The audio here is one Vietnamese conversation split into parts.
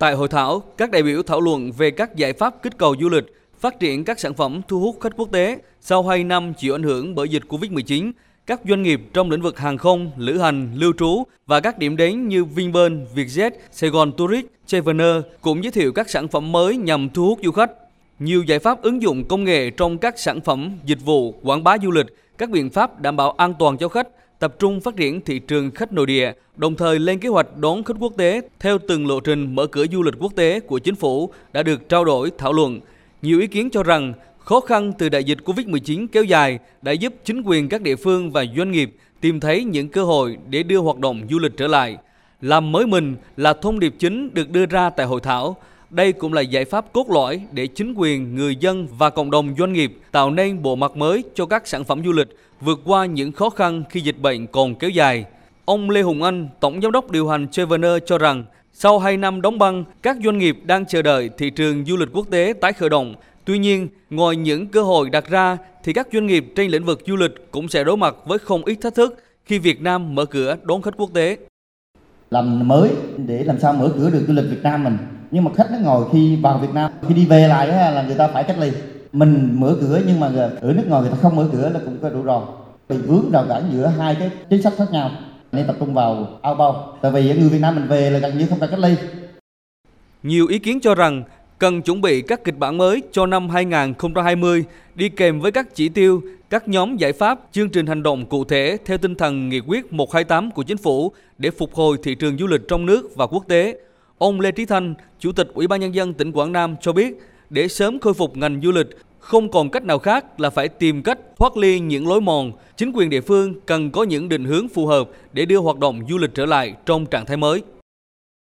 Tại hội thảo, các đại biểu thảo luận về các giải pháp kích cầu du lịch, phát triển các sản phẩm thu hút khách quốc tế sau 2 năm chịu ảnh hưởng bởi dịch Covid-19. Các doanh nghiệp trong lĩnh vực hàng không, lữ hành, lưu trú và các điểm đến như Vinpearl, Vietjet, Sài Gòn Tourist, Chevener cũng giới thiệu các sản phẩm mới nhằm thu hút du khách. Nhiều giải pháp ứng dụng công nghệ trong các sản phẩm, dịch vụ, quảng bá du lịch, các biện pháp đảm bảo an toàn cho khách, tập trung phát triển thị trường khách nội địa, đồng thời lên kế hoạch đón khách quốc tế theo từng lộ trình mở cửa du lịch quốc tế của chính phủ đã được trao đổi thảo luận. Nhiều ý kiến cho rằng khó khăn từ đại dịch Covid-19 kéo dài đã giúp chính quyền các địa phương và doanh nghiệp tìm thấy những cơ hội để đưa hoạt động du lịch trở lại. Làm mới mình là thông điệp chính được đưa ra tại hội thảo. Đây cũng là giải pháp cốt lõi để chính quyền, người dân và cộng đồng doanh nghiệp tạo nên bộ mặt mới cho các sản phẩm du lịch vượt qua những khó khăn khi dịch bệnh còn kéo dài. Ông Lê Hùng Anh, Tổng Giám đốc điều hành Travener cho rằng, sau 2 năm đóng băng, các doanh nghiệp đang chờ đợi thị trường du lịch quốc tế tái khởi động. Tuy nhiên, ngoài những cơ hội đặt ra, thì các doanh nghiệp trên lĩnh vực du lịch cũng sẽ đối mặt với không ít thách thức khi Việt Nam mở cửa đón khách quốc tế. Làm mới để làm sao mở cửa được du lịch Việt Nam mình. Nhưng mà khách nước ngoài khi vào Việt Nam, khi đi về lại là người ta phải cách ly. Mình mở cửa nhưng mà ở nước ngoài người ta không mở cửa là cũng có đủ rồi bị vướng rào cản giữa hai cái chính sách khác nhau nên tập trung vào outbound tại vì người Việt Nam mình về là gần như không cần cách ly. Nhiều ý kiến cho rằng cần chuẩn bị các kịch bản mới cho năm 2020 đi kèm với các chỉ tiêu, các nhóm giải pháp, chương trình hành động cụ thể theo tinh thần nghị quyết 128 của chính phủ để phục hồi thị trường du lịch trong nước và quốc tế. Ông Lê Trí Thanh, Chủ tịch Ủy ban nhân dân tỉnh Quảng Nam cho biết, để sớm khôi phục ngành du lịch, không còn cách nào khác là phải tìm cách thoát ly những lối mòn. Chính quyền địa phương cần có những định hướng phù hợp để đưa hoạt động du lịch trở lại trong trạng thái mới.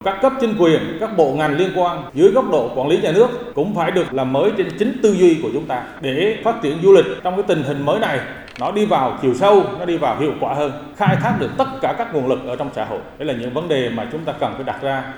Các cấp chính quyền, các bộ ngành liên quan dưới góc độ quản lý nhà nước cũng phải được làm mới trên chính tư duy của chúng ta để phát triển du lịch trong cái tình hình mới này nó đi vào chiều sâu, nó đi vào hiệu quả hơn, khai thác được tất cả các nguồn lực ở trong xã hội. Đây là những vấn đề mà chúng ta cần phải đặt ra